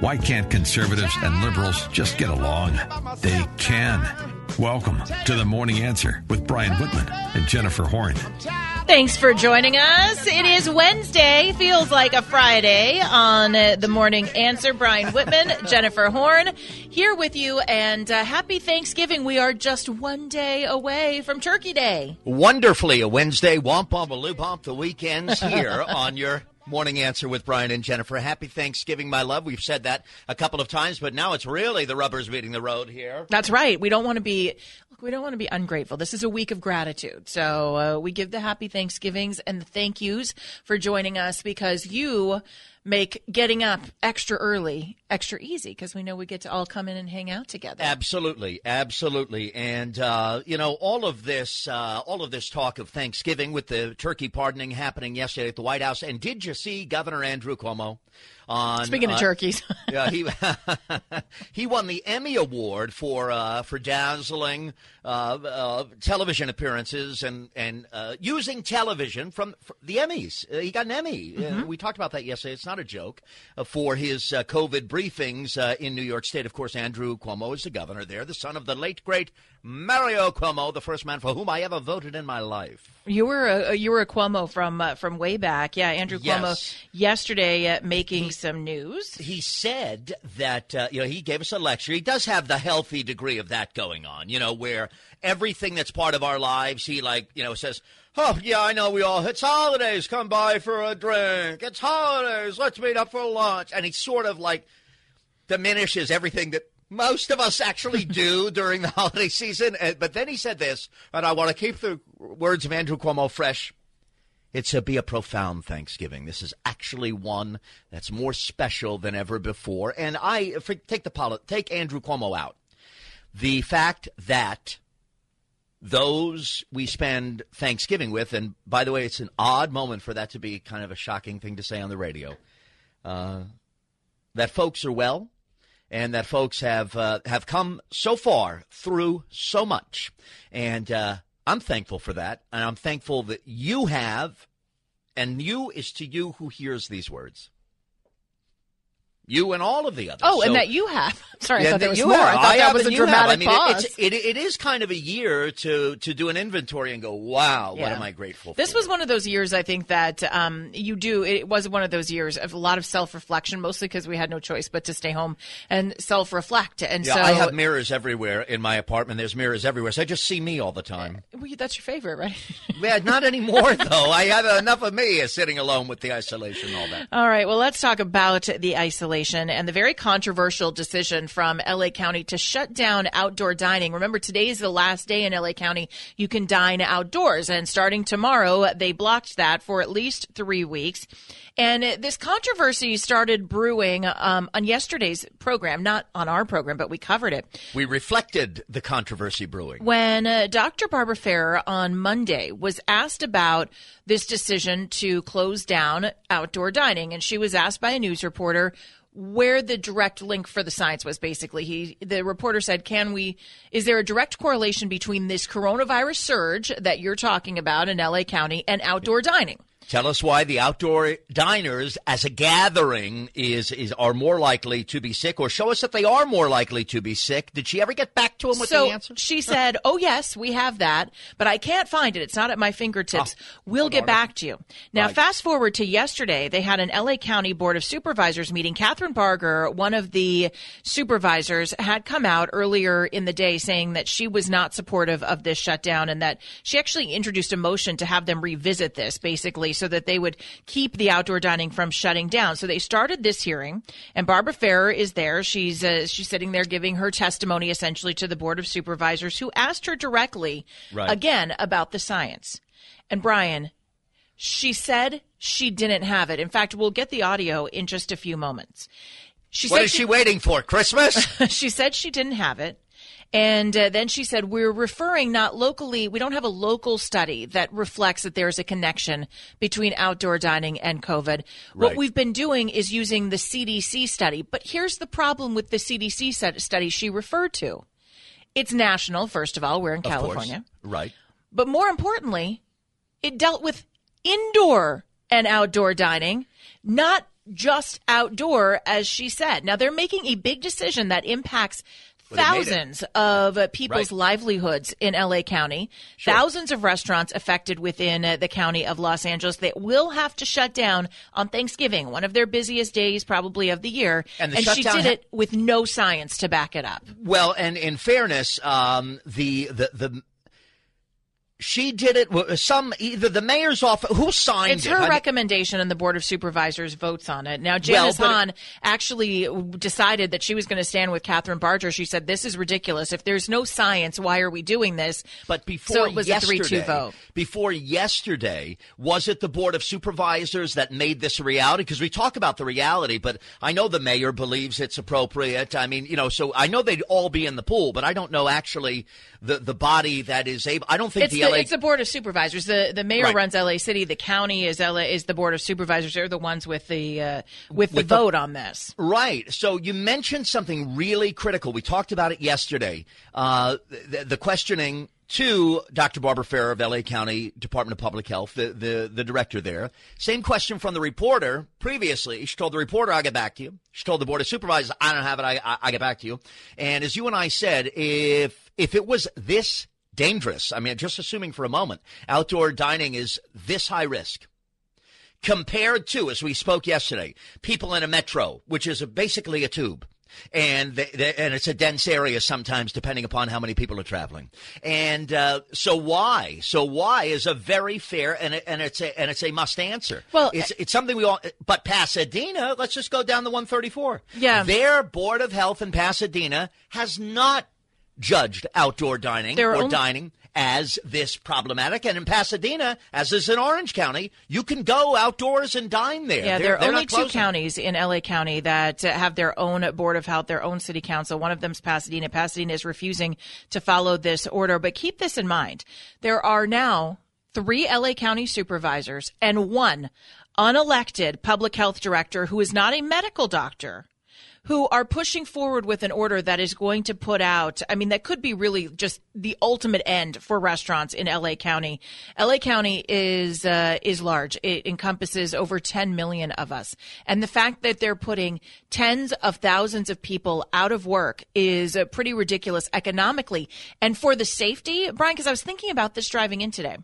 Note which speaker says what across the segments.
Speaker 1: Why can't conservatives and liberals just get along? They can. Welcome to the Morning Answer with Brian Whitman and Jennifer Horn.
Speaker 2: Thanks for joining us. It is Wednesday, feels like a Friday on the Morning Answer. Brian Whitman, Jennifer Horn, here with you, and uh, happy Thanksgiving. We are just one day away from Turkey Day.
Speaker 3: Wonderfully, a Wednesday, womp womp a loop womp, the weekends here on your Morning Answer with Brian and Jennifer. Happy Thanksgiving, my love. We've said that a couple of times, but now it's really the rubber's meeting the road here.
Speaker 2: That's right. We don't want to be look, we don't want to be ungrateful. This is a week of gratitude. So uh, we give the happy Thanksgivings and the thank yous for joining us because you make getting up extra early extra easy because we know we get to all come in and hang out together.
Speaker 3: Absolutely, absolutely, and uh, you know all of this, uh, all of this talk of Thanksgiving with the turkey pardoning happening yesterday at the White House. And did you see Governor Andrew Cuomo? On,
Speaker 2: Speaking of
Speaker 3: uh,
Speaker 2: turkeys,
Speaker 3: yeah, he he won the Emmy Award for uh, for dazzling uh, uh, television appearances and and uh, using television from, the Emmys. Uh, he got an Emmy. Uh, we talked about that yesterday. It's not a joke uh, for his uh, COVID briefings uh, in New York State. Of course, Andrew Cuomo is the governor there, the son of the late great Mario Cuomo, the first man for whom I ever voted in my life.
Speaker 2: you were a you were a Cuomo from uh, from way back. Yeah, Andrew
Speaker 3: Yes.
Speaker 2: Cuomo yesterday uh, making some news.
Speaker 3: he said that uh, you know he gave us a lecture. He does have the healthy degree of that going on, you know, where everything that's part of our lives, he like you know says, "Oh yeah, I know we all. It's holidays. Come by for a drink. It's holidays. Let's meet up for lunch." And he sort of like diminishes everything that most of us actually do during the holiday season. Uh, But then he said this, and I want to keep the words of Andrew Cuomo fresh. It's to be a profound Thanksgiving. This is actually one that's more special than ever before. And I take the poli- take Andrew Cuomo out. The fact that those we spend Thanksgiving with, and by the way, it's an odd moment for that to be kind of a shocking thing to say on the radio. Uh, that folks are well, and that folks have uh, have come so far through so much, and uh, I'm thankful for that, and I'm thankful that you have, and you is to you who hears these words. You and all of the others.
Speaker 2: Oh, and that you have. Sorry, I thought there
Speaker 3: that
Speaker 2: was
Speaker 3: you
Speaker 2: more.
Speaker 3: have.
Speaker 2: I thought that was a dramatic
Speaker 3: I mean,
Speaker 2: pause.
Speaker 3: It's, it, it is kind of a year to to do an inventory and go, wow, what am I grateful
Speaker 2: This
Speaker 3: for?
Speaker 2: This was one of those years, I think, that um, you do. It was one of those years of a lot of self reflection, mostly because we had no choice but to stay home and self reflect. And
Speaker 3: yeah,
Speaker 2: so
Speaker 3: I have mirrors everywhere in my apartment. There's mirrors everywhere, so I just see me all the time.
Speaker 2: Well, that's your favorite, right?
Speaker 3: yeah, not anymore though. I have enough of me sitting alone with the isolation and all that.
Speaker 2: All right. Well, let's talk about the isolation and the very controversial decision from LA County to shut down outdoor dining. Remember, today is the last day in LA County you can dine outdoors. And starting tomorrow, they blocked that for at least three weeks. And uh, this controversy started brewing um, on yesterday's program, not on our program, but we covered it.
Speaker 3: We reflected the controversy brewing.
Speaker 2: When uh, Dr. Barbara Ferrer on Monday was asked about this decision to close down outdoor dining, and she was asked by a news reporter where the direct link for the science was basically he the reporter said can we is there a direct correlation between this coronavirus surge that you're talking about in LA County and outdoor dining
Speaker 3: Tell us why the outdoor diners, as a gathering, is is are more likely to be sick, or show us that they are more likely to be sick. Did she ever get back to him with
Speaker 2: so
Speaker 3: the answer?
Speaker 2: she said, "Oh yes, we have that, but I can't find it. It's not at my fingertips. Oh, we'll get back to you." Now,
Speaker 3: Right.
Speaker 2: fast forward to yesterday. They had an LA County Board of Supervisors meeting. Kathryn Barger, one of the supervisors, had come out earlier in the day saying that she was not supportive of this shutdown and that she actually introduced a motion to have them revisit this, basically, so that they would keep the outdoor dining from shutting down. So they started this hearing, and Barbara Ferrer is there. She's uh, she's sitting there giving her testimony essentially to the board of supervisors, who asked her directly
Speaker 3: Right.
Speaker 2: again about the science. And Brian, She said she didn't have it. In fact, we'll get the audio in just a few moments.
Speaker 3: She what is she, she waiting for? Christmas?
Speaker 2: she said she didn't have it. And uh, then she said, We're referring not locally, we don't have a local study that reflects that there's a connection between outdoor dining and COVID. Right. What we've been doing is using the CDC study. But here's the problem with the CDC study she referred to it's national, first of all, we're in of California.
Speaker 3: Course. Right.
Speaker 2: But more importantly, it dealt with indoor and outdoor dining, not just outdoor, as she said. Now, they're making a big decision that impacts thousands of people's right. livelihoods in LA County, sure. thousands of restaurants affected within uh, the county of Los Angeles that will have to shut down on Thanksgiving, one of their busiest days probably of the year. And, the and she did ha- it with no science to back it up.
Speaker 3: Well, and in fairness, um, the, the, the she did it. Some either the mayor's office who signed
Speaker 2: it's
Speaker 3: it.
Speaker 2: It's her recommendation, and the board of supervisors votes on it. Now, Janice well, Hahn actually decided that she was going to stand with Kathryn Barger. She said, "This is ridiculous. If there's no science, why are we doing this?"
Speaker 3: But before so it was a three-two vote. Before yesterday, was it the board of supervisors that made this a reality? Because we talk about the reality, but I know the mayor believes it's appropriate. I mean, you know, so I know they'd all be in the pool, but I don't know actually the the body that is able. I don't think
Speaker 2: it's
Speaker 3: the, LA.
Speaker 2: It's the board of supervisors. the The mayor right. runs L.A. City. The county is LA is the board of supervisors. They're the ones with the uh, with, with the vote the, on this.
Speaker 3: Right. So you mentioned something really critical. We talked about it yesterday. Uh, the, the questioning to Dr. Barbara Ferrer of LA County Department of Public Health, the, the, the director there. Same question from the reporter previously. She told the reporter, I'll get back to you. She told the Board of Supervisors, I don't have it, I, I, I get back to you. And as you and I said, if if it was this dangerous, I mean, just assuming for a moment, outdoor dining is this high risk compared to, as we spoke yesterday, people in a metro, which is a, basically a tube. And they, they, and it's a dense area sometimes, depending upon how many people are traveling. And uh, so why? So why is a very fair and and it's a and it's a must answer. Well, it's it's something we all. But Pasadena, let's just go down the 134.
Speaker 2: Yeah,
Speaker 3: their board of health in Pasadena has not judged outdoor dining or only- dining as this problematic. And in Pasadena, as is in Orange County, you can go outdoors and dine there.
Speaker 2: Yeah,
Speaker 3: they're,
Speaker 2: there
Speaker 3: are
Speaker 2: only two counties in LA County that uh, have their own Board of Health, their own city council. One of them is Pasadena. Pasadena is refusing to follow this order. But keep this in mind there are now three LA County supervisors and one unelected public health director who is not a medical doctor who are pushing forward with an order that is going to put out, I mean, that could be really just the ultimate end for restaurants in LA County. LA County is, uh, is large. It encompasses over 10 million of us. And the fact that they're putting tens of thousands of people out of work is uh, pretty ridiculous economically. And for the safety, Brian, because I was thinking about this driving in today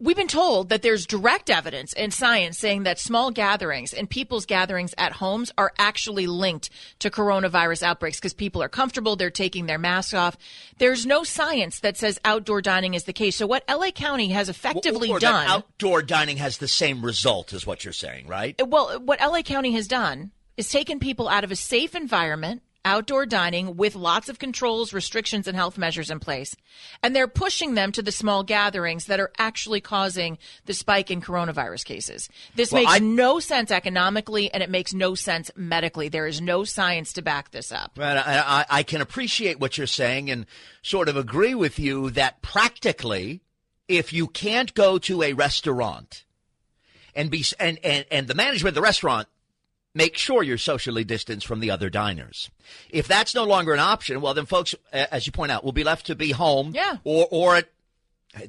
Speaker 2: we've been told that there's direct evidence in science saying that small gatherings and people's gatherings at homes are actually linked to coronavirus outbreaks because people are comfortable, they're taking their masks off. There's no science that says outdoor dining is the case. So what LA County has effectively
Speaker 3: or,
Speaker 2: done
Speaker 3: outdoor dining has the same result is what you're saying, right?
Speaker 2: Well, what LA County has done is taken people out of a safe environment outdoor dining with lots of controls, restrictions, and health measures in place. And they're pushing them to the small gatherings that are actually causing the spike in coronavirus cases. This well, makes I, no sense economically and it makes no sense medically. There is no science to back this up.
Speaker 3: I, I, I can appreciate what you're saying and sort of agree with you that practically, if you can't go to a restaurant and be and, and, and the management of the restaurant make sure you're socially distanced from the other diners. If that's no longer an option, well, then folks, as you point out, will be left to be home.
Speaker 2: Yeah.
Speaker 3: Or, or at,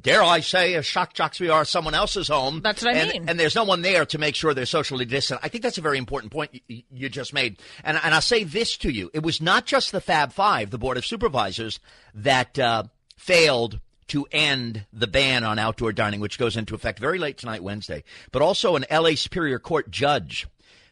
Speaker 3: dare I say, as shock jocks we are, someone else's home.
Speaker 2: That's what
Speaker 3: I
Speaker 2: and,
Speaker 3: mean. And there's no one there to make sure they're socially distant. I think that's a very important point you, you just made. And, and I'll say this to you. It was not just the Fab Five, the Board of Supervisors, that uh, failed to end the ban on outdoor dining, which goes into effect very late tonight, Wednesday, but also an LA Superior Court judge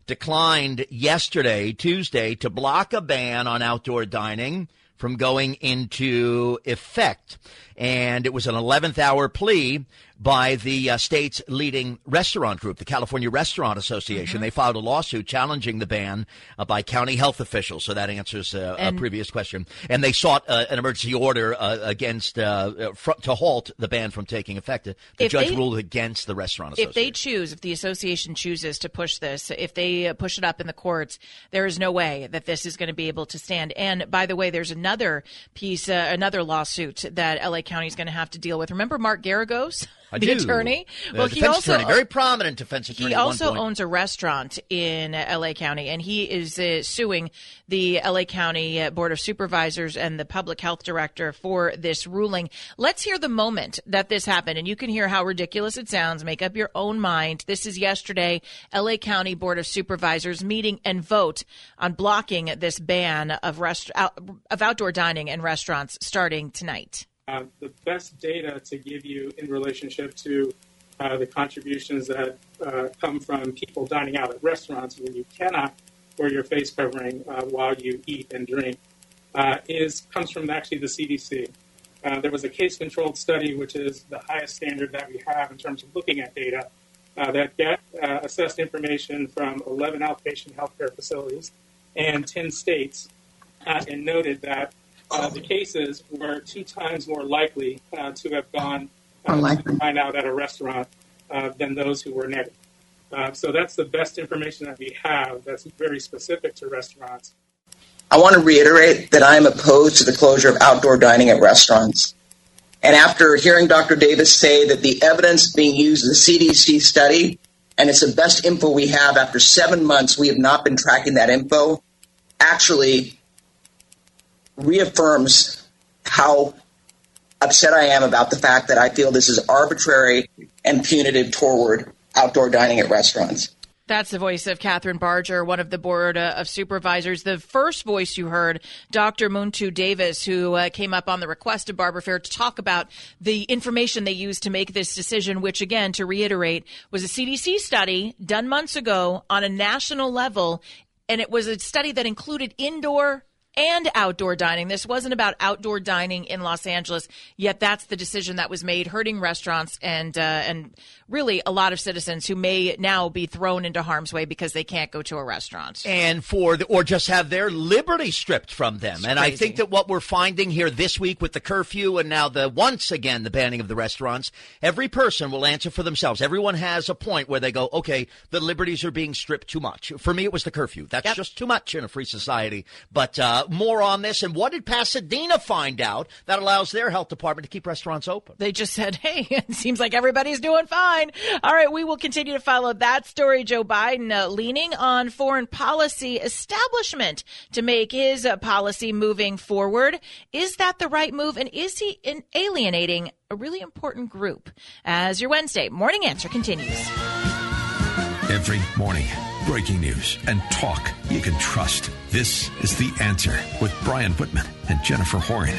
Speaker 3: declined yesterday, Tuesday, to block a ban on outdoor dining from going into effect. And it was an 11th hour plea by the uh, state's leading restaurant group, the California Restaurant Association. Mm-hmm. They filed a lawsuit challenging the ban uh, by county health officials. So that answers uh, a previous question. And they sought uh, an emergency order uh, against uh, fr- to halt the ban from taking effect. The judge they, ruled against the restaurant association.
Speaker 2: If they choose, if the association chooses to push this, if they push it up in the courts, there is no way that this is going to be able to stand. And by the way, there's another piece, another lawsuit that LA County is going to have to deal with. Remember Mark Geragos?
Speaker 3: I
Speaker 2: the
Speaker 3: do.
Speaker 2: attorney.
Speaker 3: The well, he also attorney, very prominent defense attorney.
Speaker 2: He also owns a restaurant in L.A. County, and he is uh, suing the L.A. County uh, Board of Supervisors and the public health director for this ruling. Let's hear the moment that this happened, and you can hear how ridiculous it sounds. Make up your own mind. This is yesterday. L.A. County Board of Supervisors meeting and vote on blocking this ban of rest of outdoor dining in restaurants starting tonight.
Speaker 4: Uh, the best data to give you in relationship to uh, the contributions that uh, come from people dining out at restaurants when you cannot wear your face covering uh, while you eat and drink uh, is comes from actually the CDC. there was a case-controlled study, which is the highest standard that we have in terms of looking at data, that get, assessed information from 11 outpatient healthcare facilities and 10 states, and noted that uh, the cases were two times more likely uh, to have gone uh, to find out at a restaurant uh, than those who were negative. Uh, so that's the best information that we have that's very specific to restaurants.
Speaker 5: I want to reiterate that I am opposed to the closure of outdoor dining at restaurants. And after hearing Dr. Davis say that the evidence being used in the CDC study, and it's the best info we have after seven months, we have not been tracking that info, actually reaffirms how upset I am about the fact that I feel this is arbitrary and punitive toward outdoor dining at restaurants.
Speaker 2: That's the voice of Kathryn Barger, one of the board uh, of supervisors. The first voice you heard, Dr. Muntu Davis, who uh, came up on the request of Barbara Fair to talk about the information they used to make this decision, which, again, to reiterate, was a CDC study done months ago on a national level. And it was a study that included indoor and outdoor dining. This wasn't about outdoor dining in Los Angeles, yet that's the decision that was made, hurting restaurants and uh, and really a lot of citizens who may now be thrown into harm's way because they can't go to a restaurant
Speaker 3: and for the, or just have their liberty stripped from them. It's and crazy. I think that what we're finding here this week with the curfew and now the once again the banning of the restaurants, every person will answer for themselves. Everyone has a point where they go, okay, the liberties are being stripped too much. For me, it was the curfew. That's yep. just too much in a free society. But uh, more on this. And what did Pasadena find out that allows their health department to keep restaurants open?
Speaker 2: They just said, hey, it seems like everybody's doing fine. All right, we will continue to follow that story. Joe Biden uh, leaning on foreign policy establishment to make his uh, policy moving forward. Is that the right move? And is he alienating a really important group? As your Wednesday morning answer continues.
Speaker 1: Every morning breaking news, and talk you can trust. This is The Answer with Brian Whitman and Jennifer Horn.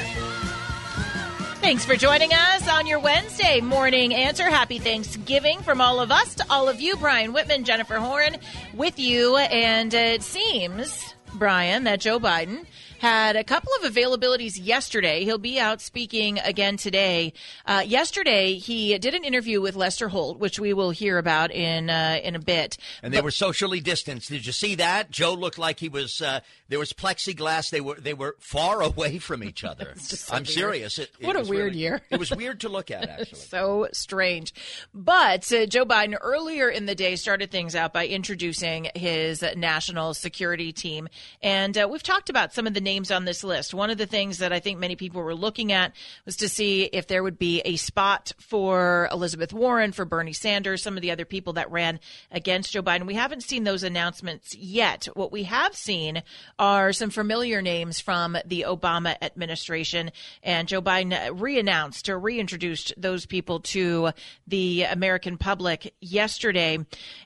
Speaker 2: Thanks for joining us on your Wednesday morning answer. Happy Thanksgiving from all of us to all of you. Brian Whitman, Jennifer Horn with you. And it seems, Brian, that Joe Biden had a couple of availabilities yesterday. He'll be out speaking again today. Uh, yesterday, he did an interview with Lester Holt, which we will hear about in uh, in a bit.
Speaker 3: And they but, were socially distanced. Did you see that? Joe looked like he was. Uh, there was plexiglass. They were they were far away from each other. so I'm weird. serious. It,
Speaker 2: it what a weird
Speaker 3: really,
Speaker 2: year.
Speaker 3: it was weird to look at. Actually,
Speaker 2: so strange. But uh, Joe Biden earlier in the day started things out by introducing his national security team, and uh, we've talked about some of the names on this list. One of the things that I think many people were looking at was to see if there would be a spot for Elizabeth Warren, for Bernie Sanders, some of the other people that ran against Joe Biden. We haven't seen those announcements yet. What we have seen are some familiar names from the Obama administration, and Joe Biden reannounced or reintroduced those people to the American public yesterday.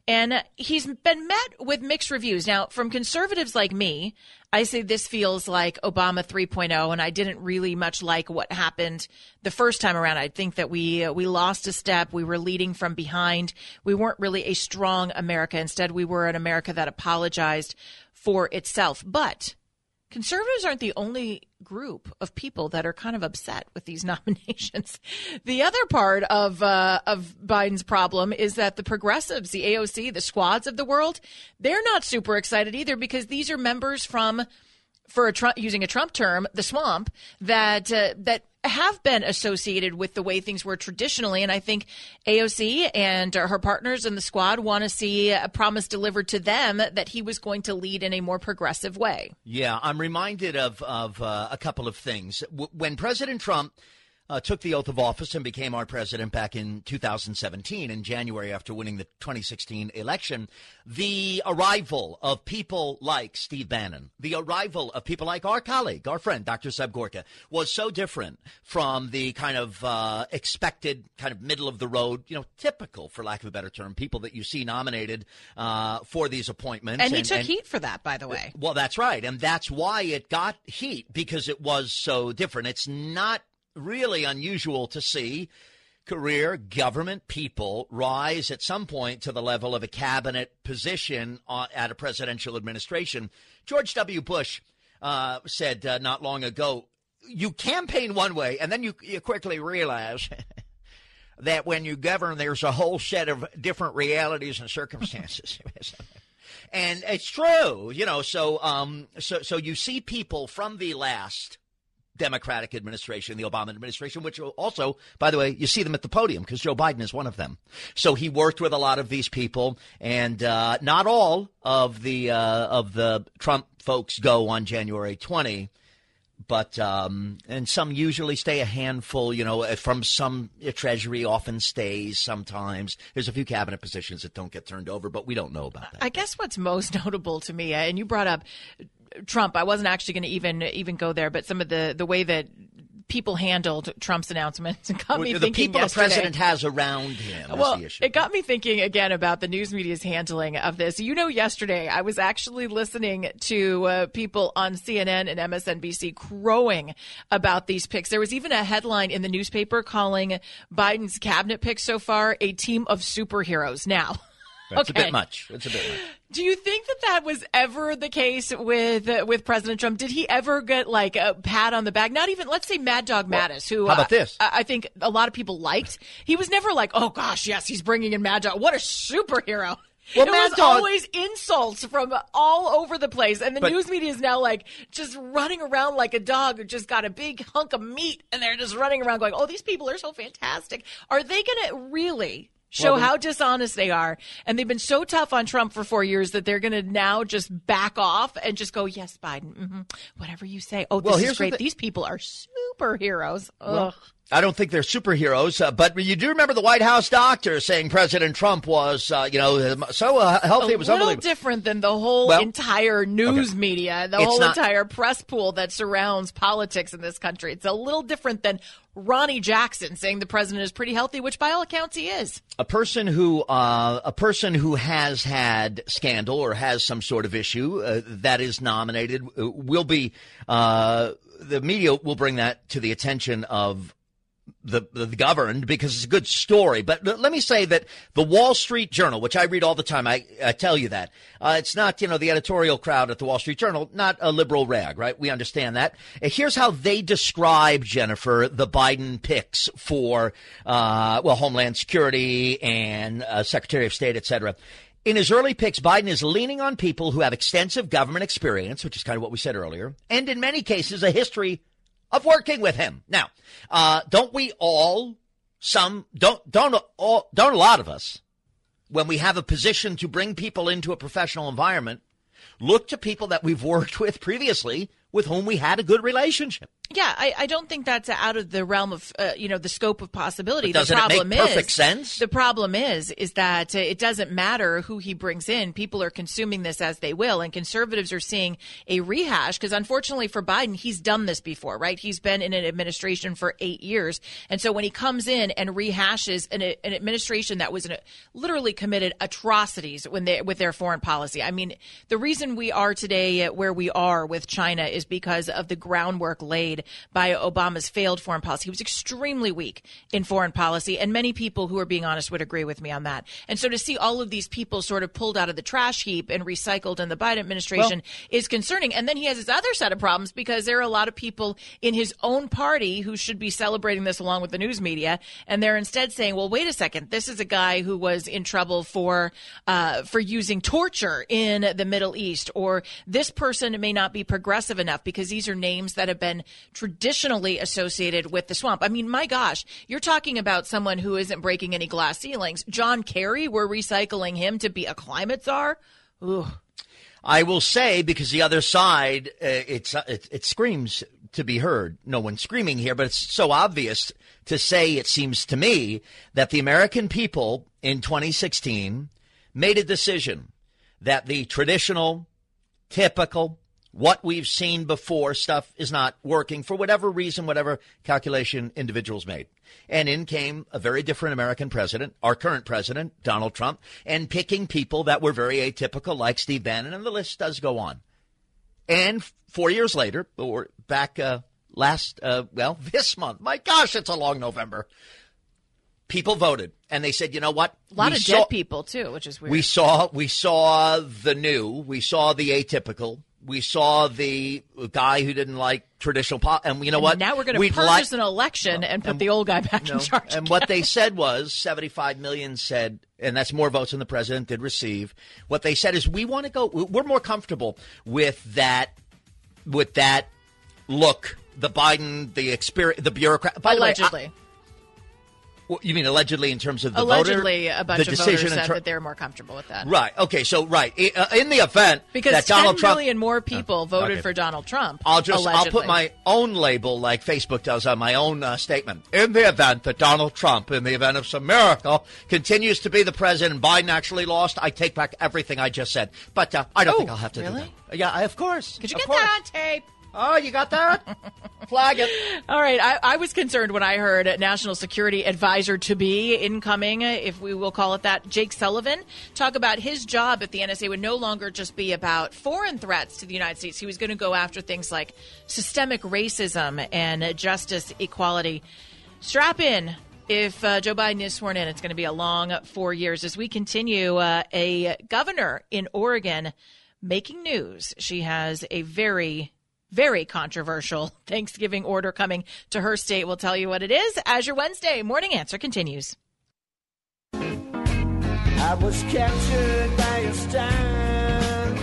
Speaker 2: And he's been met with mixed reviews. Now, from conservatives like me, I say this feels like Obama 3.0, and I didn't really much like what happened the first time around. I think that we uh, we lost a step. We were leading from behind. We weren't really a strong America. Instead, we were an America that apologized for itself. But conservatives aren't the only group of people that are kind of upset with these nominations. The other part of uh, of Biden's problem is that the progressives, the AOC, the squads of the world, they're not super excited either because these are members from for a Trump, using a Trump term, the swamp that uh, that have been associated with the way things were traditionally. And I think AOC and her partners in the squad want to see a promise delivered to them that he was going to lead in a more progressive way.
Speaker 3: Yeah, I'm reminded of of uh, a couple of things. W- when President Trump uh, took the oath of office and became our president back in 2017 in January after winning the 2016 election. The arrival of people like Steve Bannon, the arrival of people like our colleague, our friend, Dr. Seb Gorka, was so different from the kind of uh, expected, kind of middle of the road, you know, typical, for lack of a better term, people that you see nominated uh, for these appointments.
Speaker 2: And he took and, heat for that, by the way.
Speaker 3: Well, that's right. And that's why it got heat because it was so different. It's not really unusual to see career government people rise at some point to the level of a cabinet position at a presidential administration. George W. Bush uh, said uh, not long ago, you campaign one way, and then you, you quickly realize that when you govern, there's a whole set of different realities and circumstances. and it's true, you know. So, um, so, so you see people from the last Democratic administration, the Obama administration, which also, by the way, you see them at the podium because Joe Biden is one of them. So he worked with a lot of these people, and uh, not all of the uh, of the Trump folks go on January 20 but um, and some usually stay a handful. You know, from some Treasury often stays. Sometimes there's a few cabinet positions that don't get turned over, but we don't know about that.
Speaker 2: I guess what's most notable to me, and you brought up Trump. I wasn't actually going to even even go there, but some of the the way that people handled Trump's announcements got well, me
Speaker 3: the
Speaker 2: thinking.
Speaker 3: people
Speaker 2: yesterday,
Speaker 3: the president has around him.
Speaker 2: Well, it got me thinking again about the news media's handling of this. You know, yesterday I was actually listening to uh, people on CNN and MSNBC crowing about these picks. There was even a headline in the newspaper calling Biden's cabinet picks so far a team of superheroes. Now.
Speaker 3: That's okay. a bit much. It's a bit much.
Speaker 2: Do you think that that was ever the case with uh, with President Trump? Did he ever get like a pat on the back? Not even, let's say, Mad Dog well, Mattis, who
Speaker 3: how about uh, this?
Speaker 2: I, I, think a lot of people liked. He was never like, oh gosh, yes, he's bringing in Mad Dog. What a superhero! Well, it Mad was Dog, always insults from all over the place, and the but, news media is now like just running around like a dog who just got a big hunk of meat, and they're just running around going, "Oh, these people are so fantastic." Are they going to really show well, how dishonest they are. And they've been so tough on Trump for four years that they're going to now just back off and just go, yes, Biden, mm-hmm, whatever you say. Oh, this well, is great. The- These people are superheroes. Well,
Speaker 3: I don't think they're superheroes, uh, but you do remember the White House doctor saying President Trump was, uh, you know, so uh, healthy. A it was a
Speaker 2: little different than the whole well, entire news okay. media, the it's whole not, entire press pool that surrounds politics in this country. It's a little different than Ronny Jackson saying the president is pretty healthy, which by all accounts he is.
Speaker 3: A person who, uh, a person who has had scandal or has some sort of issue uh, that is nominated uh, will be. the media will bring that to the attention of the, the, governed because it's a good story. But let me say that the Wall Street Journal, which I read all the time, I, I tell you that uh, it's not you know the editorial crowd at the Wall Street Journal, not a liberal rag, right? We understand that. Uh, here's how they describe Jennifer the Biden picks for uh, well Homeland Security and uh, Secretary of State, et cetera. In his early picks, Biden is leaning on people who have extensive government experience, which is kind of what we said earlier, and in many cases, a history of working with him. Now, uh, don't we all, some, don't, don't, all, don't a lot of us, when we have a position to bring people into a professional environment, look to people that we've worked with previously with whom we had a good relationship.
Speaker 2: Yeah, I, I don't think that's out of the realm of uh, you know the scope of possibility.
Speaker 3: But doesn't
Speaker 2: the problem
Speaker 3: it make perfect
Speaker 2: is,
Speaker 3: sense?
Speaker 2: The problem is is that uh, it doesn't matter who he brings in. People are consuming this as they will, and conservatives are seeing a rehash because unfortunately for Biden, he's done this before, right? He's been in an administration for eight years, and so when he comes in and rehashes an, an administration that was an, literally committed atrocities when they with their foreign policy. I mean, the reason we are today where we are with China is because of the groundwork laid by Obama's failed foreign policy. He was extremely weak in foreign policy, and many people who are being honest would agree with me on that. And so to see all of these people sort of pulled out of the trash heap and recycled in the Biden administration well, is concerning. And then he has his other set of problems because there are a lot of people in his own party who should be celebrating this along with the news media, and they're instead saying, "Well, wait a second, this is a guy who was in trouble for uh, for using torture in the Middle East, or this person may not be progressive enough because these are names that have been traditionally associated with the swamp. I mean, my gosh, you're talking about someone who isn't breaking any glass ceilings. John Kerry, we're recycling him to be a climate czar. Ooh.
Speaker 3: I will say because the other side, uh, it's uh, it, it, screams to be heard. No one's screaming here, but it's so obvious to say. It seems to me that the American people in 2016 made a decision that the traditional, typical, what we've seen before stuff is not working for whatever reason, whatever calculation individuals made. And in came a very different American president, our current president, Donald Trump, and picking people that were very atypical, like Steve Bannon, and the list does go on. And four years later, or back uh, last, uh, well, this month, my gosh, it's a long November. People voted, and they said, "You know what?
Speaker 2: A lot we of saw, dead people too, which is weird."
Speaker 3: We saw, we saw the new, we saw the atypical, we saw the guy who didn't like traditional pop, and you know
Speaker 2: and
Speaker 3: what?
Speaker 2: Now we're going to purchase li- an election and put and, the old guy back no, in charge.
Speaker 3: And what they said was 75 million said, and that's more votes than the president did receive. What they said is, we want to go. We're more comfortable with that, with that look. The Biden, the experience, the bureaucrat.
Speaker 2: By Allegedly. The way, I,
Speaker 3: you mean allegedly in terms of the
Speaker 2: allegedly
Speaker 3: voter,
Speaker 2: a bunch of voters said ter- that they're more comfortable with that.
Speaker 3: Right. Okay. So right uh, in the event
Speaker 2: because
Speaker 3: that
Speaker 2: 10
Speaker 3: Donald Trump,
Speaker 2: million more people uh, voted okay. for Donald Trump.
Speaker 3: I'll just
Speaker 2: allegedly.
Speaker 3: I'll put my own label like Facebook does on my own uh, statement. In the event that Donald Trump, in the event of some miracle, continues to be the president, and Biden actually lost, I take back everything I just said. But uh, I don't
Speaker 2: oh,
Speaker 3: think I'll have to
Speaker 2: really?
Speaker 3: do that. Yeah, I, of course.
Speaker 2: Could you
Speaker 3: of
Speaker 2: get
Speaker 3: course.
Speaker 2: that on tape?
Speaker 3: Oh, you got that? Flag it.
Speaker 2: All right. I, I, was concerned when I heard National Security Advisor to be incoming, if we will call it that, Jake Sullivan, talk about his job at the NSA would no longer just be about foreign threats to the United States. He was going to go after things like systemic racism and justice equality. Strap in. If uh, Joe Biden is sworn in, it's going to be a long four years. As we continue, uh, a governor in Oregon making news. She has a very very controversial Thanksgiving order coming to her state. We'll tell you what it is as your Wednesday morning answer continues.
Speaker 6: I was captured by a star.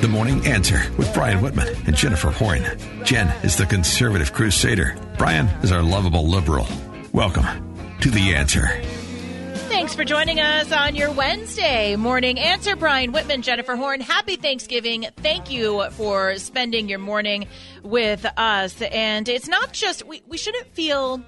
Speaker 6: The Morning Answer with Brian Whitman and Jennifer Horn. Jen is the conservative crusader. Brian is our lovable liberal. Welcome to The Answer.
Speaker 2: Thanks for joining us on your Wednesday morning answer. Brian Whitman, Jennifer Horn, happy Thanksgiving. Thank you for spending your morning with us. And it's not just, we, we shouldn't feel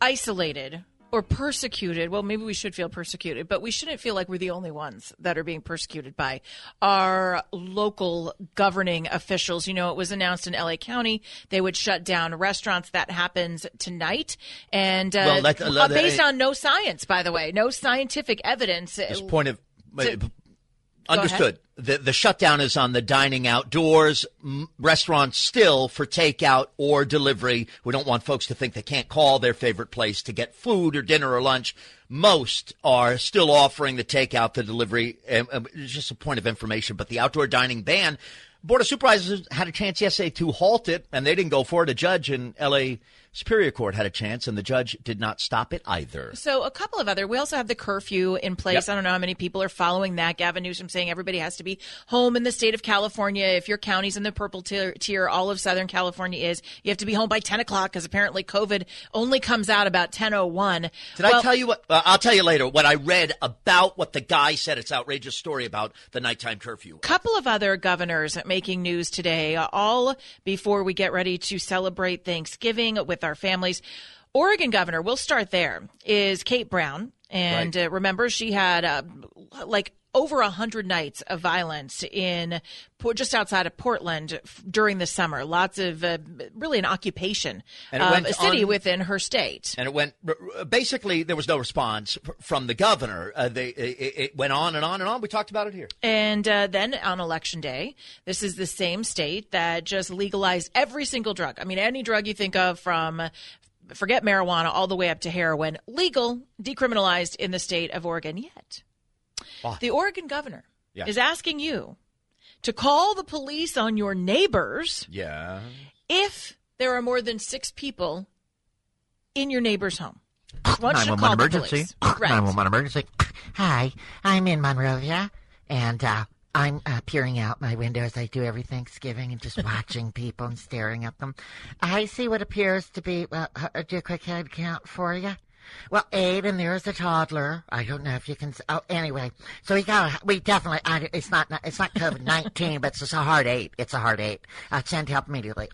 Speaker 2: isolated or persecuted. Well, maybe we should feel persecuted, but we shouldn't feel like we're the only ones that are being persecuted by our local governing officials. You know, it was announced in LA County they would shut down restaurants. That happens tonight, and uh, well, let, uh, based on no science, by the way, no scientific evidence.
Speaker 3: This point of to, Understood. The the shutdown is on the dining outdoors. M- restaurants still for takeout or delivery. We don't want folks to think they can't call their favorite place to get food or dinner or lunch. Most are still offering the takeout, the delivery. Um, it's just a point of information. But the outdoor dining ban, Board of Supervisors had a chance yesterday to halt it, and they didn't go for it. A judge in L.A. Superior Court had a chance, and the judge did not stop it either.
Speaker 2: So, a couple of other. We also have the curfew in place. Yep. I don't know how many people are following that. Gavin Newsom saying everybody has to be home in the state of California. If your county's in the purple tier, tier all of Southern California is. You have to be home by 10 o'clock because apparently COVID only comes out about 10:01.
Speaker 3: Did well, I tell you what? Uh, I'll tell you later what I read about what the guy said. It's outrageous story about the nighttime curfew.
Speaker 2: Couple of other governors making news today, all before we get ready to celebrate Thanksgiving with with our families. Oregon governor, we'll start there, is Kate Brown. And right. uh, remember, she had uh, like over a hundred nights of violence in just outside of Portland during the summer. Lots of uh, really an occupation and of a city on, within her state.
Speaker 3: And it went basically there was no response from the governor. Uh, they it, it, went on and on and on. We talked about it here.
Speaker 2: And uh, then on election day, this is the same state that just legalized every single drug. I mean, any drug you think of from forget marijuana all the way up to heroin, legal, decriminalized in the state of Oregon. Yet, the Oregon governor yeah. is asking you to call the police on your neighbors.
Speaker 3: Yeah.
Speaker 2: If there are more than six people in your neighbor's home.
Speaker 7: 911 emergency. Right. 911 emergency. Hi, I'm in Monrovia, and uh, I'm uh, peering out my window as I do every Thanksgiving and just watching people and staring at them. I see what appears to be. Uh, do a quick head count for you. Well, eight, and there's a toddler. I don't know if you can. Oh, anyway, so we got. We definitely. I, it's not. It's not COVID nineteen, but it's a hard eight. It's a hard eight. Uh, send help immediately.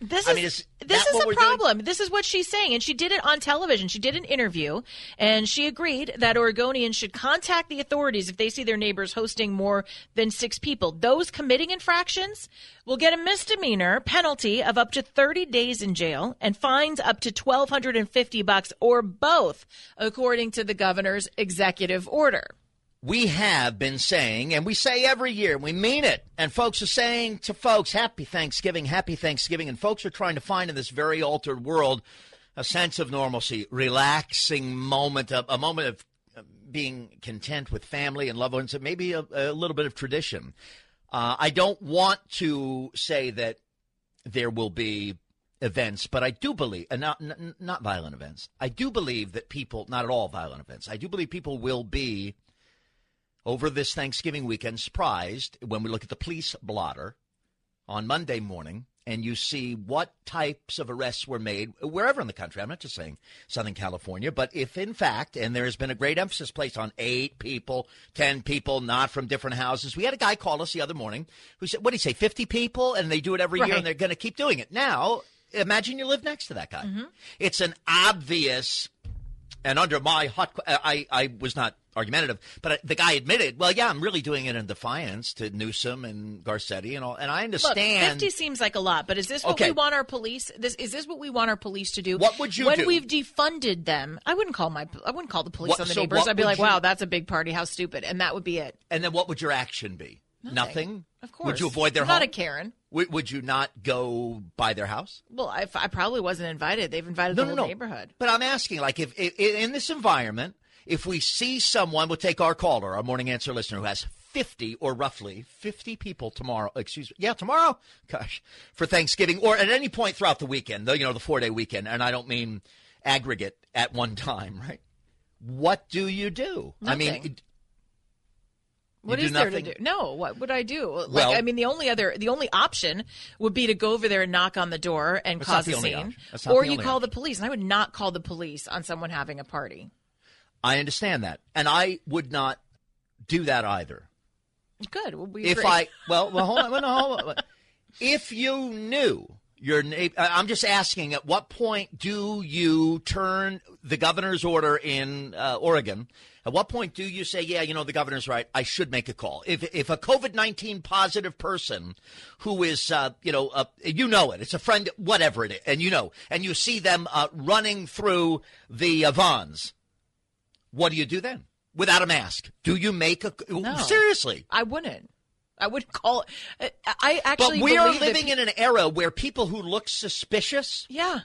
Speaker 2: This I is mean, is this is a problem. Doing? This is what she's saying, and she did it on television. She did an interview, and she agreed that Oregonians should contact the authorities if they see their neighbors hosting more than six people. Those committing infractions will get a misdemeanor penalty of up to 30 days in jail and fines up to 1250 bucks or both, according to the governor's executive order
Speaker 3: we have been saying, and we say every year, we mean it. And folks are saying to folks, Happy Thanksgiving, Happy Thanksgiving. And folks are trying to find in this very altered world a sense of normalcy, relaxing moment, a, a moment of being content with family and loved ones, and maybe a, a little bit of tradition. Uh, I don't want to say that there will be events, but I do believe, and not, not violent events. I do believe that people, not at all violent events, I do believe people will be over this Thanksgiving weekend surprised when we look at the police blotter on Monday morning and you see what types of arrests were made wherever in the country. I'm not just saying Southern California, but if in fact, and there has been a great emphasis placed on eight people, 10 people, not from different houses. We had a guy call us the other morning who said, what do you say, 50 people? And they do it every right. year and they're going to keep doing it. Now, imagine you live next to that guy. Mm-hmm. It's an obvious, and under my hot, uh, I, I was not argumentative. But uh, the guy admitted, well, yeah, I'm really doing it in defiance to Newsom and Garcetti and all. And I understand.
Speaker 2: Look, 50 seems like a lot, but is this what okay. we want our police? This is this what we want our police to do?
Speaker 3: What would you
Speaker 2: when
Speaker 3: do?
Speaker 2: we've defunded them? I wouldn't call my I wouldn't call the police what, on the so neighbors. I'd be like, you, wow, that's a big party. How stupid, and that would be it.
Speaker 3: And then what would your action be?
Speaker 2: Nothing.
Speaker 3: Nothing?
Speaker 2: Of course.
Speaker 3: Would you avoid their
Speaker 2: I'm
Speaker 3: home?
Speaker 2: Not a Karen.
Speaker 3: Would, would you not go by their house?
Speaker 2: Well, I, I probably wasn't invited. They've invited no, the whole
Speaker 3: no, no.
Speaker 2: neighborhood.
Speaker 3: But I'm asking, like, if, if in this environment if we see someone, we'll take our caller, our morning answer listener, who has 50 or roughly 50 people tomorrow, excuse me, yeah, tomorrow, gosh, for Thanksgiving or at any point throughout the weekend, the, you know, the four day weekend. And I don't mean aggregate at one time, right? What do you do?
Speaker 2: Nothing.
Speaker 3: I mean,
Speaker 2: what is there to do? No, what would I do? Like, well, I mean, the only other, the only option would be to go over there and knock on the door and cause a scene, or you call option. the police. And I would not call the police on someone having a party.
Speaker 3: I understand that, and I would not do that either.
Speaker 2: Good. Well, we
Speaker 3: if I well, well, hold on, well, no, hold on. If you knew your neighbor, I'm just asking, at what point do you turn the governor's order in uh, Oregon? At what point do you say, yeah, you know, the governor's right. I should make a call. If if a COVID nineteen positive person who is, uh, you know, uh, you know it, it's a friend, whatever it is, and you know, and you see them uh, running through the uh, Vons what do you do then? Without a mask, do you make a no, seriously?
Speaker 2: I wouldn't. I would call. it. I actually.
Speaker 3: But we are living in an era where people who look suspicious.
Speaker 2: Yeah.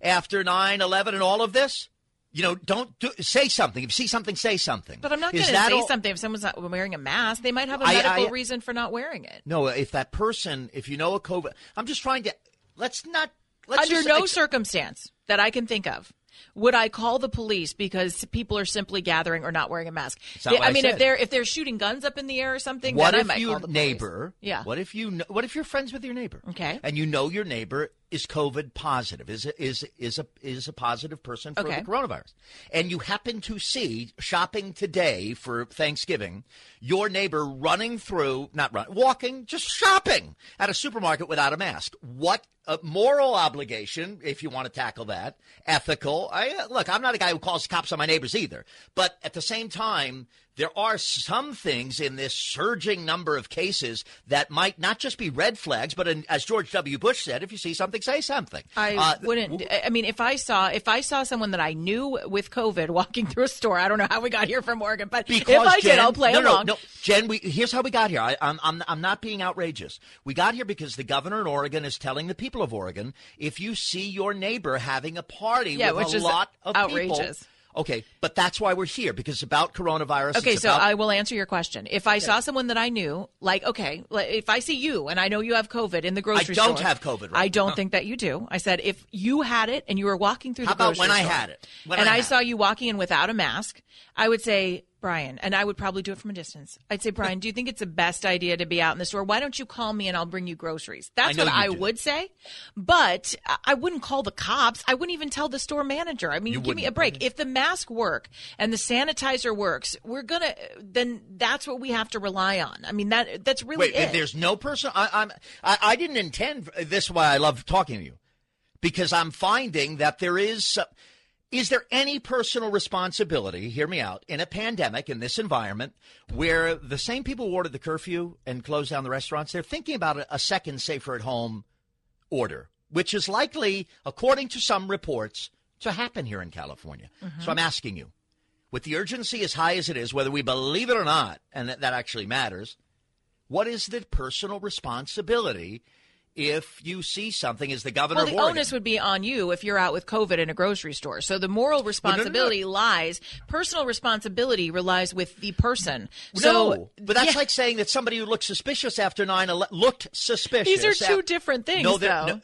Speaker 3: After 9-11 and all of this, you know, don't do, say something. If you see something, say something.
Speaker 2: But I'm not going to say all... something if someone's not wearing a mask. They might have a medical I, I, reason for not wearing it.
Speaker 3: No, if that person, if you know a COVID, I'm just trying to. Let's not. Let's
Speaker 2: Under
Speaker 3: just,
Speaker 2: no circumstance that I can think of would I call the police because people are simply gathering or not wearing a mask? I, I mean, if they're if they're shooting guns up in the air or something,
Speaker 3: what
Speaker 2: if
Speaker 3: your neighbor?
Speaker 2: Yeah.
Speaker 3: What if you? What if you're friends with your neighbor?
Speaker 2: Okay.
Speaker 3: And you know your neighbor is COVID positive, is a, is is a is a positive person for
Speaker 2: okay.
Speaker 3: the coronavirus, and you happen to see shopping today for Thanksgiving your neighbor running through, not run, walking, just shopping at a supermarket without a mask. What a moral obligation, if you want to tackle that, ethical. I, uh, look, I'm not a guy who calls cops on my neighbors either. But at the same time, there are some things in this surging number of cases that might not just be red flags, but in, as George W. Bush said, if you see something, say something.
Speaker 2: I uh, wouldn't. I mean, if I saw if I saw someone that I knew with COVID walking through a store, I don't know how we got here from Oregon, but if I Jen, did, I'll play
Speaker 3: no,
Speaker 2: along.
Speaker 3: No, no, Jen, we, here's how we got here. I, I'm, I'm I'm not being outrageous. We got here because the governor in Oregon is telling the people of Oregon, if you see your neighbor having a party
Speaker 2: yeah,
Speaker 3: with a lot of
Speaker 2: outrageous.
Speaker 3: people Okay, but that's why we're here because it's about coronavirus.
Speaker 2: Okay, so
Speaker 3: about-
Speaker 2: I will answer your question. If I saw someone that I knew, like okay, if I see you and I know you have COVID in the grocery
Speaker 3: store, I don't
Speaker 2: store,
Speaker 3: have COVID. Right
Speaker 2: I don't think that you do. I said if you had it and you were walking through
Speaker 3: How
Speaker 2: the grocery
Speaker 3: about when
Speaker 2: store,
Speaker 3: I had it, when
Speaker 2: and
Speaker 3: I,
Speaker 2: I saw you walking in without a mask, I would say Brian, and I would probably do it from a distance. I'd say, Brian, do you think it's the best idea to be out in the store? Why don't you call me and I'll bring you groceries? That's
Speaker 3: I
Speaker 2: what I
Speaker 3: do.
Speaker 2: would say. But I wouldn't call the cops. I wouldn't even tell the store manager. I mean,
Speaker 3: You
Speaker 2: give me a break. If the mask work and the sanitizer works, we're gonna then that's what we have to rely on. I mean that that's really
Speaker 3: Wait,
Speaker 2: it.
Speaker 3: there's no person. I, I'm. I, I didn't intend this. Is why I love talking to you, because I'm finding that there is. Uh, is there any personal responsibility? Hear me out. In a pandemic, in this environment, where the same people who ordered the curfew and closed down the restaurants, they're thinking about a, second safer at home order, which is likely, according to some reports, to happen here in California. Mm-hmm. So I'm asking you, with the urgency as high as it is, whether we believe it or not, and that, that actually matters, what is the personal responsibility if you see something as the governor
Speaker 2: well, the onus would be on you if you're out with COVID in a grocery store. So the moral responsibility lies, personal responsibility relies with the person. So,
Speaker 3: no, but that's
Speaker 2: yeah.
Speaker 3: like saying that somebody who looked suspicious after 9 11 looked suspicious.
Speaker 2: These are two
Speaker 3: af-
Speaker 2: different things,
Speaker 3: No,
Speaker 2: though.
Speaker 3: no,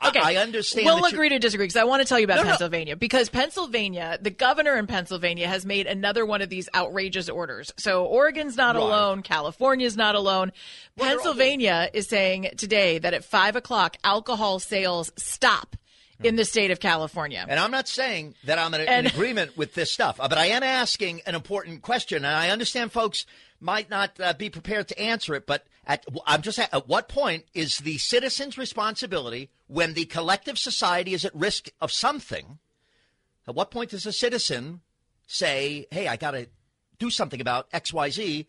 Speaker 3: I-
Speaker 2: Okay,
Speaker 3: I understand.
Speaker 2: We'll agree to disagree because I want to tell you about
Speaker 3: No, no.
Speaker 2: Pennsylvania because Pennsylvania, the governor in Pennsylvania has made another one of these outrageous orders. So Oregon's not
Speaker 3: Right.
Speaker 2: alone, California's not alone.
Speaker 3: Well,
Speaker 2: Pennsylvania is saying today that at five o'clock, alcohol sales stop in the state of California.
Speaker 3: And I'm not saying that I'm in,
Speaker 2: And-
Speaker 3: in agreement with this stuff, but I am asking an important question, and I understand folks might not uh, be prepared to answer it. But at, I'm just at, at what point is the citizen's responsibility when the collective society is at risk of something? At what point does a citizen say, "Hey, I got to do something about X, Y, Z"?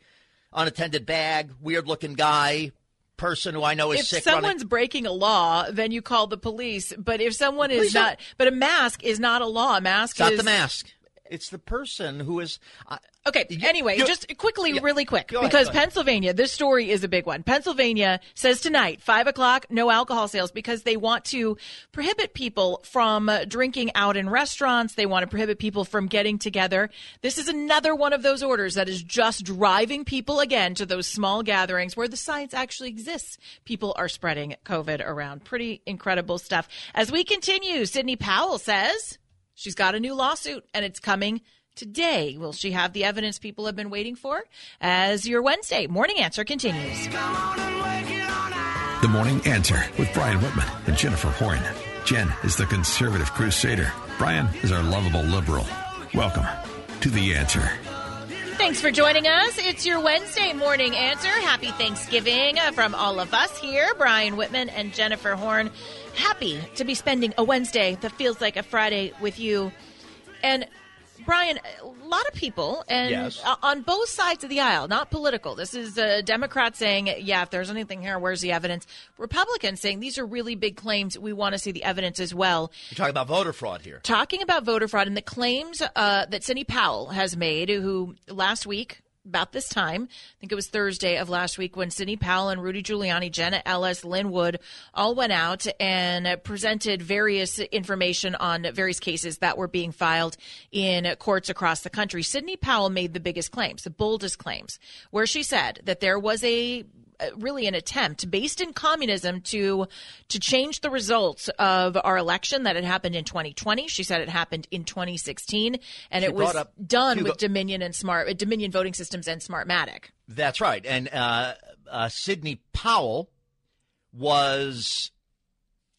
Speaker 3: Unattended bag, weird-looking guy, person who I know is
Speaker 2: if
Speaker 3: sick.
Speaker 2: someone's
Speaker 3: running-
Speaker 2: breaking a law, then you call the police. But if someone is
Speaker 3: don't-
Speaker 2: not, but a mask is not a law. A mask
Speaker 3: it's not the mask. It's the person who is. Uh,
Speaker 2: Okay.
Speaker 3: You-
Speaker 2: anyway,
Speaker 3: you-
Speaker 2: just quickly,
Speaker 3: Yeah.
Speaker 2: really quick,
Speaker 3: ahead,
Speaker 2: because. Pennsylvania, this story is a big one. Pennsylvania says tonight, five o'clock, no alcohol sales because they want to prohibit people from uh, drinking out in restaurants. They want to prohibit people from getting together. This is another one of those orders that is just driving people again to those small gatherings where the science actually exists. People are spreading COVID around. Pretty incredible stuff. As we continue, Sidney Powell says she's got a new lawsuit and it's coming today. Will she have the evidence people have been waiting for? As your Wednesday morning answer continues.
Speaker 6: The Morning Answer with Brian Whitman and Jennifer Horn. Jen is the conservative crusader. Brian is our lovable liberal. Welcome to The Answer.
Speaker 2: Thanks for joining us. It's your Wednesday morning answer. Happy Thanksgiving from all of us here, Brian Whitman and Jennifer Horn. Happy to be spending a Wednesday that feels like a Friday with you. And Brian, a lot of people, and
Speaker 3: Yes.
Speaker 2: on both sides of the aisle, not political. This is a Democrat saying, yeah, if there's anything here, where's the evidence? Republicans saying these are really big claims. We want to see the evidence as well.
Speaker 3: You're talking about voter fraud here.
Speaker 2: Talking about voter fraud and the claims uh, that Sidney Powell has made, who last week, about this time, I think it was Thursday of last week, when Sidney Powell and Rudy Giuliani, Jenna Ellis, Lin Wood all went out and presented various information on various cases that were being filed in courts across the country. Sidney Powell made the biggest claims, the boldest claims, where she said that there was a really an attempt based in communism to to change the results of our election that had happened in 2020. She said it happened in 2016, and
Speaker 3: She
Speaker 2: it was done with Dominion and Smart uh, Dominion voting systems and Smartmatic.
Speaker 3: That's right. And uh, uh, Sidney Powell was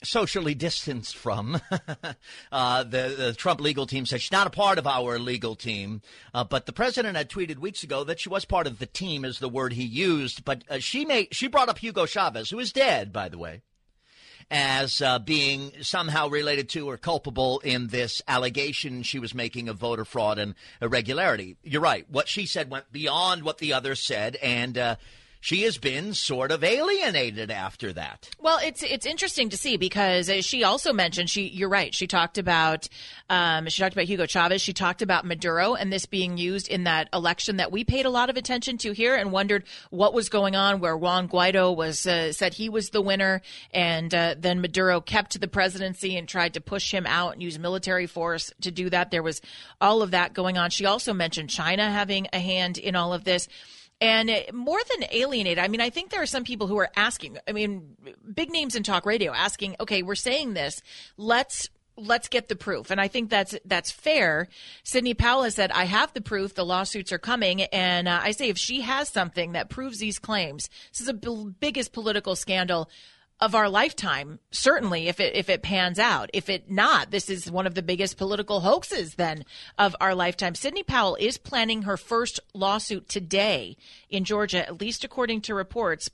Speaker 3: socially distanced from uh, the, the Trump legal team. Said she's not a part of our legal team. Uh, but the president had tweeted weeks ago that she was part of the team, is the word he used. But uh, she made she brought up Hugo Chavez, who is dead, by the way. as uh, being somehow related to or culpable in this allegation she was making of voter fraud and irregularity. You're right. What she said went beyond what the others said, and uh, she has been sort of alienated after that.
Speaker 2: Well, it's it's interesting to see because she also mentioned she. You're right. She talked about um, she talked about Hugo Chavez. She talked about Maduro and this being used in that election that we paid a lot of attention to here and wondered what was going on. Where Juan Guaido was uh, said he was the winner, and uh, then Maduro kept the presidency and tried to push him out and use military force to do that. There was all of that going on. She also mentioned China having a hand in all of this. And more than alienate, I mean, I think there are some people who are asking, I mean, big names in talk radio asking, okay, we're saying this. Let's let's get the proof. And I think that's that's fair. Sidney Powell has said, I have the proof. The lawsuits are coming. And uh, I say, if she has something that proves these claims, this is the biggest political scandal of our lifetime certainly if it if it pans out. If it not this is one of the biggest political hoaxes then of our lifetime. Sidney powell is planning her first lawsuit today in georgia at least according to reports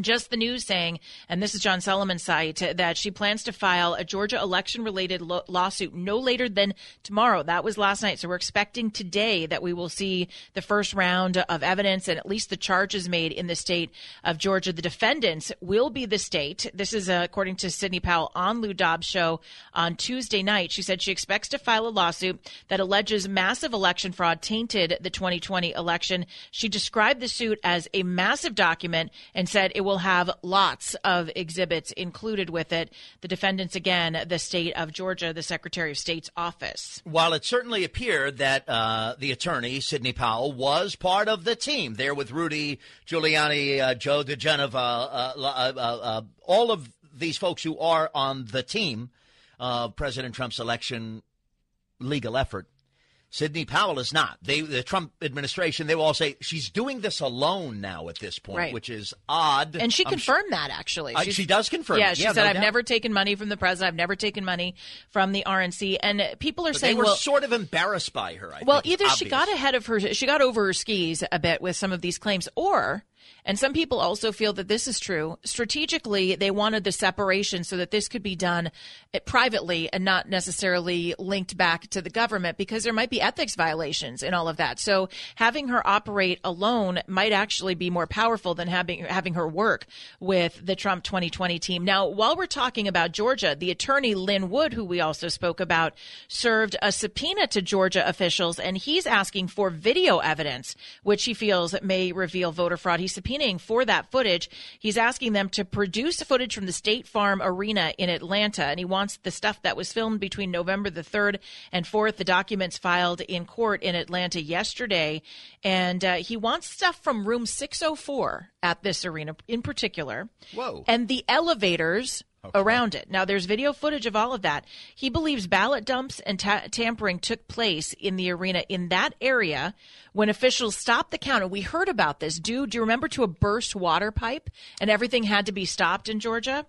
Speaker 2: just the news saying, and this is John Solomon's site, that she plans to file a Georgia election related lo- lawsuit no later than tomorrow. That was last night. So we're expecting today that we will see the first round of evidence and at least the charges made in the state of Georgia. The defendants will be the state. This is uh, according to Sidney Powell on Lou Dobbs' show on Tuesday night. She said she expects to file a lawsuit that alleges massive election fraud tainted the 2020 election. She described the suit as a massive document and said it will have lots of exhibits included with it. The defendants, again, the state of Georgia, the Secretary of State's office.
Speaker 3: While it certainly appeared that uh, the attorney, Sidney Powell, was part of the team there with Rudy Giuliani, uh, Joe diGenova, uh, uh, uh, uh, all of these folks who are on the team of President Trump's election legal effort. Sidney Powell is not. They, the Trump administration, they will all say she's doing this alone now at this point,
Speaker 2: right.
Speaker 3: which is odd.
Speaker 2: And she confirmed that actually.
Speaker 3: Uh, she does confirm.
Speaker 2: Yeah, she
Speaker 3: yeah,
Speaker 2: said,
Speaker 3: no
Speaker 2: "I've
Speaker 3: doubt.
Speaker 2: never taken money from the president. I've never taken money from the RNC." And people are
Speaker 3: but
Speaker 2: saying,
Speaker 3: they were
Speaker 2: "Well,
Speaker 3: sort of embarrassed by her." I
Speaker 2: well, either she got ahead of her, she got over her skis a bit with some of these claims, or." And some people also feel that this is true. Strategically, they wanted the separation so that this could be done eh, privately and not necessarily linked back to the government because there might be ethics violations in all of that. So having her operate alone might actually be more powerful than having having her work with the Trump 2020 team. Now, while we're talking about Georgia, the attorney Lin Wood, who we also spoke about, served a subpoena to Georgia officials, and he's asking for video evidence, which he feels may reveal voter fraud. He's subpoenaing for that footage. He's asking them to produce footage from the State Farm Arena in Atlanta, and he wants the stuff that was filmed between November the 3rd and 4th, the documents filed in court in Atlanta yesterday. And uh, he wants stuff from room 604 at this arena in particular.
Speaker 3: Whoa.
Speaker 2: And the elevators around it. Now, there's video footage of all of that. He believes ballot dumps and ta- tampering took place in the arena in that area when officials stopped the count. And we heard about this. Do, do you remember to a burst water pipe and everything had to be stopped in Georgia?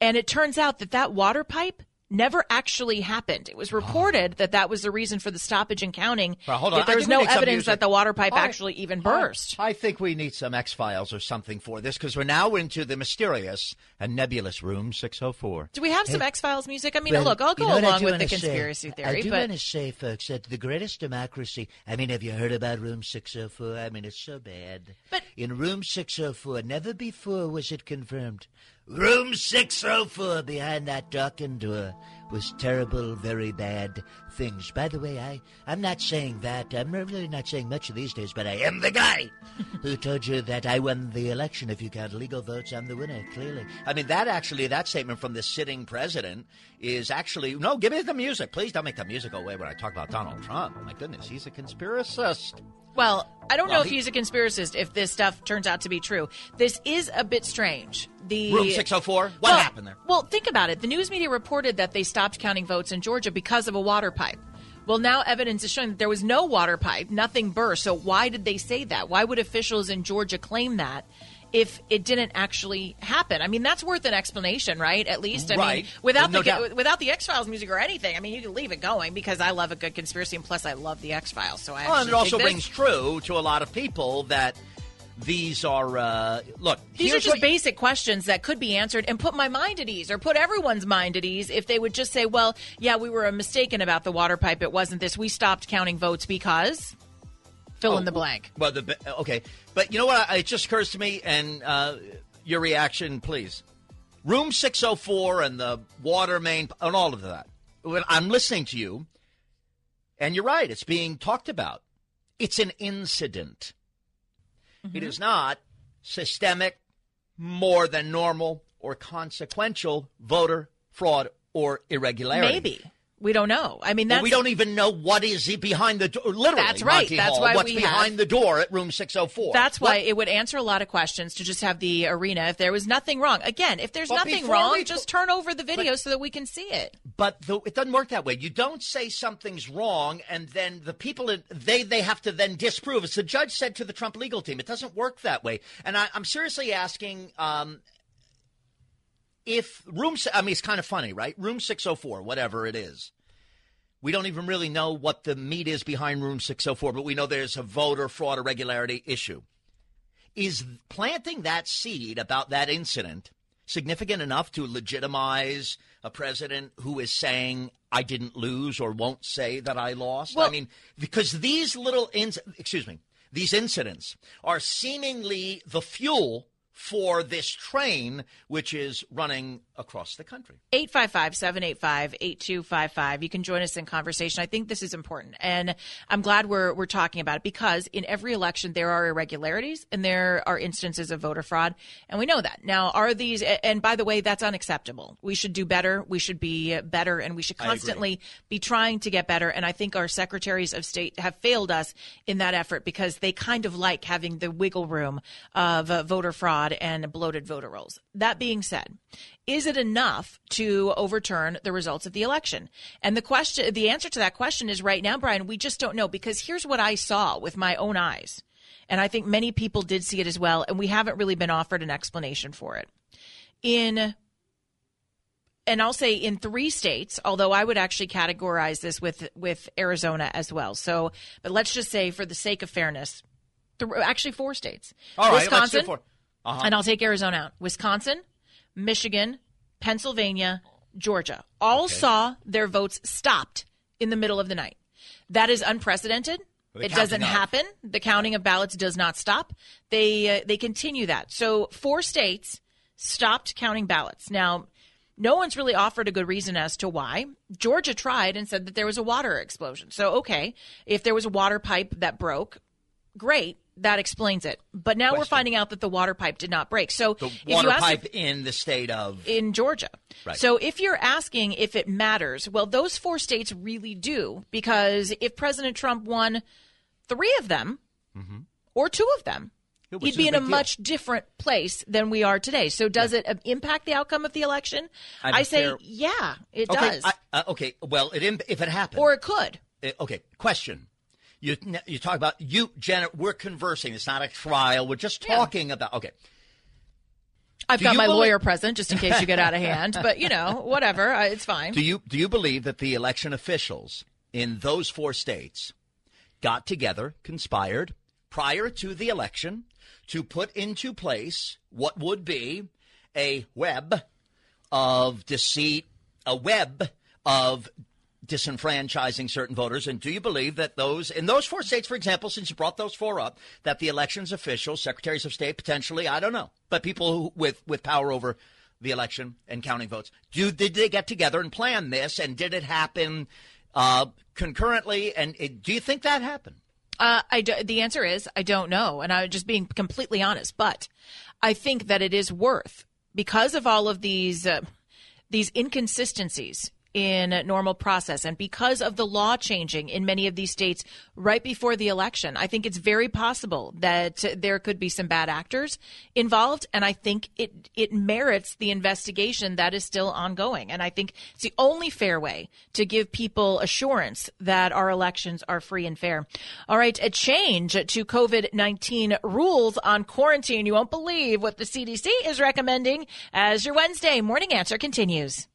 Speaker 2: And it turns out that that water pipe never actually happened. It was oh. reported that that was the reason for the stoppage and counting.
Speaker 3: Well, hold on. I
Speaker 2: there was no evidence that the water pipe
Speaker 3: right.
Speaker 2: actually even burst.
Speaker 3: I think we need some X Files or something for this because we're now into the mysterious and nebulous room 604.
Speaker 2: Do we have some X Files music? I mean,
Speaker 8: Well,
Speaker 2: look, I'll go
Speaker 8: you know
Speaker 2: along with the
Speaker 8: wanna say?
Speaker 2: conspiracy
Speaker 8: I
Speaker 2: theory,
Speaker 8: do
Speaker 2: but
Speaker 8: want to say, folks, that the greatest democracy. I mean, have you heard about Room 604? I mean, it's so bad.
Speaker 2: But-
Speaker 8: in Room 604, never before was it confirmed. Room 604 behind that darkened door was terrible, very bad things. By the way, I, I'm not saying that. I'm really not saying much these days, but I am the guy who told you that I won the election. If you count legal votes, I'm the winner, clearly.
Speaker 3: I mean, that actually, that statement from the sitting president is actually no. Give me the music, please. Don't make the music go away when I talk about Donald Trump. Oh my goodness, he's a conspiracist.
Speaker 2: Well, I don't
Speaker 3: Well,
Speaker 2: know if
Speaker 3: he-
Speaker 2: he's a conspiracist if this stuff turns out to be true. This is a bit strange. The
Speaker 3: Room 604. What
Speaker 2: well,
Speaker 3: happened there?
Speaker 2: Well, think about it. The news media reported that they stopped counting votes in Georgia because of a water pipe. Well, now evidence is showing that there was no water pipe, nothing burst. So why did they say that? Why would officials in Georgia claim that? If it didn't actually happen, I mean that's worth an explanation, right? At least, I
Speaker 3: Right.
Speaker 2: mean, without
Speaker 3: No
Speaker 2: the
Speaker 3: doubt.
Speaker 2: without the X Files music or anything, I mean, you can leave it going because I love a good conspiracy, and plus I love the X Files. So I
Speaker 3: Well, and it also
Speaker 2: this.
Speaker 3: rings true to a lot of people that these are uh, look.
Speaker 2: These are just basic questions that could be answered and put my mind at ease, or put everyone's mind at ease if they would just say, "Well, yeah, we were mistaken about the water pipe. It wasn't this. We stopped counting votes because." Fill oh, in the blank.
Speaker 3: Well, the okay, but you know what? It just occurs to me, and uh, your reaction, please. Room 604 and the water main and all of that. When I'm listening to you, and you're right, it's being talked about. It's an incident. Mm-hmm. It is not systemic, more than normal, or consequential voter fraud or irregularity.
Speaker 2: Maybe. We don't know. I mean, well,
Speaker 3: we don't even know what is behind the door. Literally,
Speaker 2: that's right.
Speaker 3: Monty
Speaker 2: that's
Speaker 3: Hall,
Speaker 2: why
Speaker 3: what's
Speaker 2: we
Speaker 3: behind
Speaker 2: have,
Speaker 3: the door at room six hundred oh four.
Speaker 2: That's
Speaker 3: what?
Speaker 2: why it would answer a lot of questions to just have the arena. If there was nothing wrong, again, if there's but nothing wrong, we, just turn over the video but, so that we can see it.
Speaker 3: But the, it doesn't work that way. You don't say something's wrong, and then the people they they have to then disprove. As the judge said to the Trump legal team, it doesn't work that way. And I, am seriously asking. Um, if room, I mean, it's kind of funny, right? Room 604, whatever it is we don't even really know what the meat is behind room 604, but we know there's a voter fraud irregularity issue. Is planting that seed about that incident significant enough to legitimize a president who is saying, I didn't lose or won't say that I lost? Well, I mean, because these little, ins- excuse me, these incidents are seemingly the fuel for this train, which is running across the country.
Speaker 2: 855 785 8255. You can join us in conversation. I think this is important. And I'm glad we're, we're talking about it because in every election, there are irregularities and there are instances of voter fraud. And we know that. Now, are these, and by the way, that's unacceptable. We should do better. We should be better and we should constantly be trying to get better. And I think our secretaries of state have failed us in that effort because they kind of like having the wiggle room of uh, voter fraud fraud and bloated voter rolls. That being said, is it enough to overturn the results of the election? And the question, the answer to that question is right now, Brian, we just don't know because here's what I saw with my own eyes. And I think many people did see it as well. And we haven't really been offered an explanation for it. In and I'll say in three states, although I would actually categorize this with with Arizona as well. So, but let's just say for the sake of fairness, th- actually four states.
Speaker 3: All
Speaker 2: Wisconsin,
Speaker 3: right, let's do four.
Speaker 2: Uh-huh. And I'll take Arizona out. Wisconsin, Michigan, Pennsylvania, Georgia all okay. saw their votes stopped in the middle of the night. That is unprecedented. It doesn't happen. The counting of ballots does not stop. They uh, they continue that. So four states stopped counting ballots. Now, no one's really offered a good reason as to why. Georgia tried and said that there was a water explosion. So okay, if there was a water pipe that broke, great that explains it. But now Question. we're finding out that the water pipe did not break. So
Speaker 3: the water pipe in the state of
Speaker 2: in Georgia. Right. So if you're asking if it matters, well, those four states really do because if President Trump won three of them mm-hmm. or two of them. He'd be in a deal. much different place than we are today. So, does it impact the outcome of the election? I'm i say, fair... yeah, it
Speaker 3: okay,
Speaker 2: does.
Speaker 3: I, uh, okay, well, it if it happened,
Speaker 2: or it could.
Speaker 3: It, okay, question: you you talk about you, Janet. We're conversing. It's not a trial. We're just talking yeah. about. Okay.
Speaker 2: I've do got my believe- lawyer present just in case you get out of hand, but you know, whatever, it's fine.
Speaker 3: Do you do you believe that the election officials in those four states got together, conspired prior to the election to put into place what would be a web of deceit, a web of disenfranchising certain voters? And do you believe that those, in those four states, for example, since you brought those four up, that the elections officials, secretaries of state, potentially, I don't know, but people who, with, with power over the election and counting votes, do, did they get together and plan this? And did it happen uh, concurrently? And it, do you think that happened?
Speaker 2: Uh, I do, the answer is I don't know, and I'm just being completely honest. But I think that it is worth because of all of these uh, these inconsistencies in normal process. And because of the law changing in many of these states right before the election, I think it's very possible that there could be some bad actors involved. And I think it, it merits the investigation that is still ongoing. And I think it's the only fair way to give people assurance that our elections are free and fair. All right. A change to COVID-19 rules on quarantine. You won't believe what the CDC is recommending as your Wednesday morning answer continues.